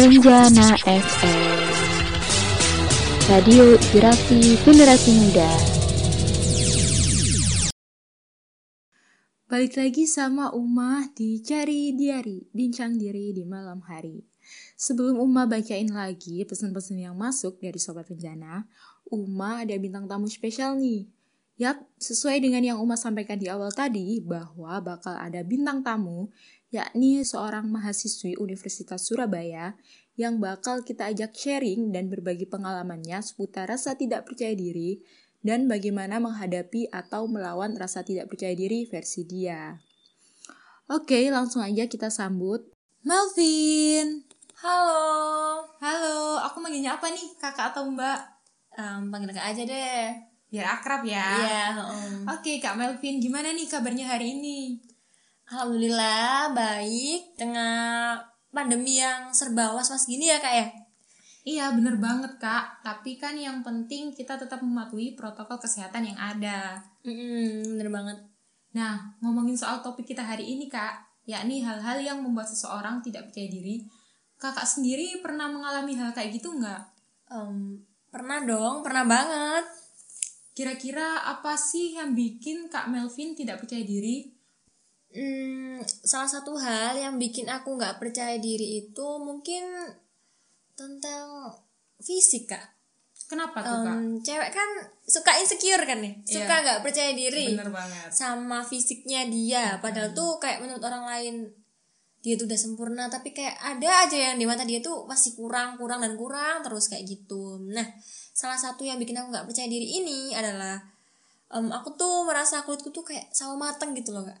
Enjana FM Radio Inspirasi Generasi Muda Balik lagi sama Umah di Cari Diari, bincang diri di malam hari. Sebelum Umah bacain lagi pesan-pesan yang masuk dari Sobat Penjana, Umah ada bintang tamu spesial nih. Yap, sesuai dengan yang Umah sampaikan di awal tadi, bahwa bakal ada bintang tamu, yakni seorang mahasiswi Universitas Surabaya yang bakal kita ajak sharing dan berbagi pengalamannya seputar rasa tidak percaya diri dan bagaimana menghadapi atau melawan rasa tidak percaya diri versi dia. Oke, langsung aja kita sambut Melvin. Halo. Halo, aku manggilnya apa nih? Kakak atau Mbak? Um, panggil aja deh. Biar akrab ya. Iya. um. Oke, Kak Melvin, gimana nih kabarnya hari ini? Alhamdulillah baik tengah pandemi yang serba was-was gini ya kak ya. Iya, bener banget, Kak. Tapi kan yang penting kita tetap mematuhi protokol kesehatan yang ada. Mm-mm, bener banget. Nah, ngomongin soal topik kita hari ini, Kak, yakni hal-hal yang membuat seseorang tidak percaya diri. Kakak sendiri pernah mengalami hal kayak gitu nggak? Um, pernah dong, pernah banget. Kira-kira apa sih yang bikin Kak Melvin tidak percaya diri? Hmm, salah satu hal yang bikin aku nggak percaya diri itu mungkin tentang fisik kak. Kenapa tuh, Kak? Um, cewek kan suka insecure kan nih, suka Iya. nggak percaya diri. Bener banget. sama fisiknya dia padahal tuh kayak menurut orang lain dia tuh udah sempurna tapi kayak ada aja yang di mata dia tuh masih kurang kurang dan kurang terus kayak gitu nah salah satu yang bikin aku nggak percaya diri ini adalah em, aku tuh merasa kulitku tuh kayak sawo mateng gitu loh kak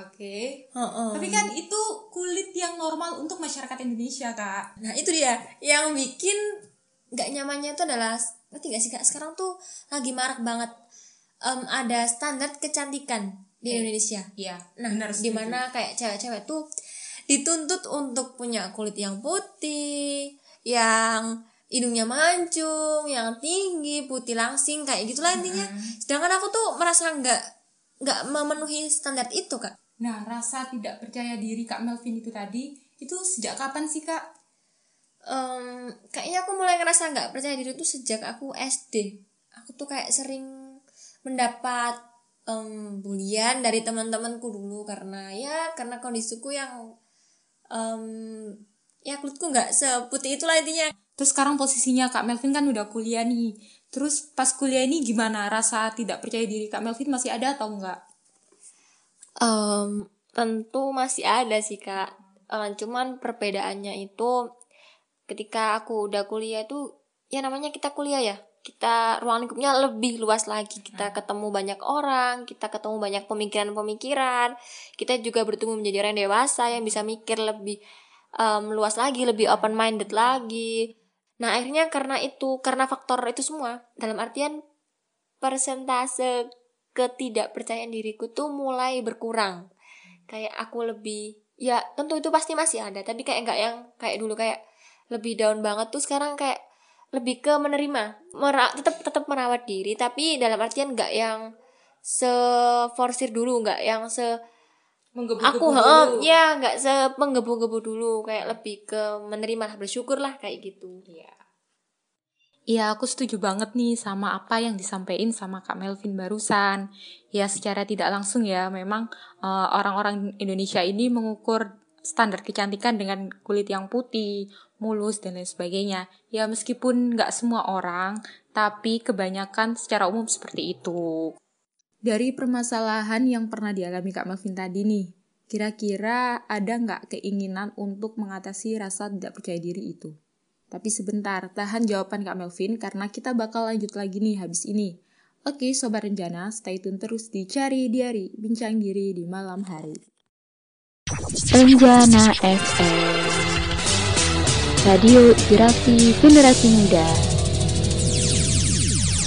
Oke. Heeh. Tapi kan itu kulit yang normal untuk masyarakat Indonesia, Kak. nah itu dia yang bikin nggak nyamannya itu adalah ngerti gak sih kak sekarang tuh lagi marak banget em, ada standar kecantikan di Indonesia Iya, Nah, benar setuju. di mana kayak cewek-cewek tuh dituntut untuk punya kulit yang putih, yang hidungnya mancung, yang tinggi, putih langsing kayak gitulah intinya. Sedangkan aku tuh merasa nggak nggak memenuhi standar itu kak. Nah, rasa tidak percaya diri Kak Melvin itu tadi, itu sejak kapan sih, Kak? Em, kayaknya aku mulai ngerasa nggak percaya diri tuh sejak aku SD. Aku tuh kayak sering mendapat em, bulian dari teman-temanku dulu karena ya karena kondisiku yang em, ya kulitku nggak seputih itulah intinya. Terus sekarang posisinya Kak Melvin kan udah kuliah nih. Terus pas kuliah ini gimana? Rasa tidak percaya diri Kak Melvin masih ada atau enggak? Em, tentu masih ada sih kak. Em, cuman perbedaannya itu ketika aku udah kuliah tuh ya namanya kita kuliah ya. Kita ruang lingkupnya lebih luas lagi. Kita ketemu banyak orang, kita ketemu banyak pemikiran-pemikiran. Kita juga bertumbuh menjadi orang dewasa yang bisa mikir lebih em, luas lagi, lebih open minded lagi. Nah akhirnya karena itu, karena faktor itu semua, dalam artian persentase ketidakpercayaan diriku tuh mulai berkurang. Kayak aku lebih ya tentu itu pasti masih ada, tapi kayak nggak yang kayak dulu kayak lebih down banget tuh sekarang kayak lebih ke menerima, Mera tetap tetap merawat diri, tapi dalam artian nggak yang se forsir dulu, nggak yang se aku heeh, ya nggak se menggebu-gebu dulu, kayak lebih ke menerima lah, bersyukur lah kayak gitu. Iya. Iya, aku setuju banget nih sama apa yang disampaikan sama Kak Melvin barusan. Ya, secara tidak langsung ya, memang eh, orang-orang Indonesia ini mengukur standar kecantikan dengan kulit yang putih, mulus, dan lain sebagainya. Ya, meskipun nggak semua orang, tapi kebanyakan secara umum seperti itu. Dari permasalahan yang pernah dialami Kak Melvin tadi nih, kira-kira ada nggak keinginan untuk mengatasi rasa tidak percaya diri itu? Tapi sebentar, tahan jawaban Kak Melvin karena kita bakal lanjut lagi nih habis ini. Oke, Sobat Rencana, stay tune terus di Cari Diari, bincang diri di malam hari. Enjana FM Radio Inspirasi Generasi Muda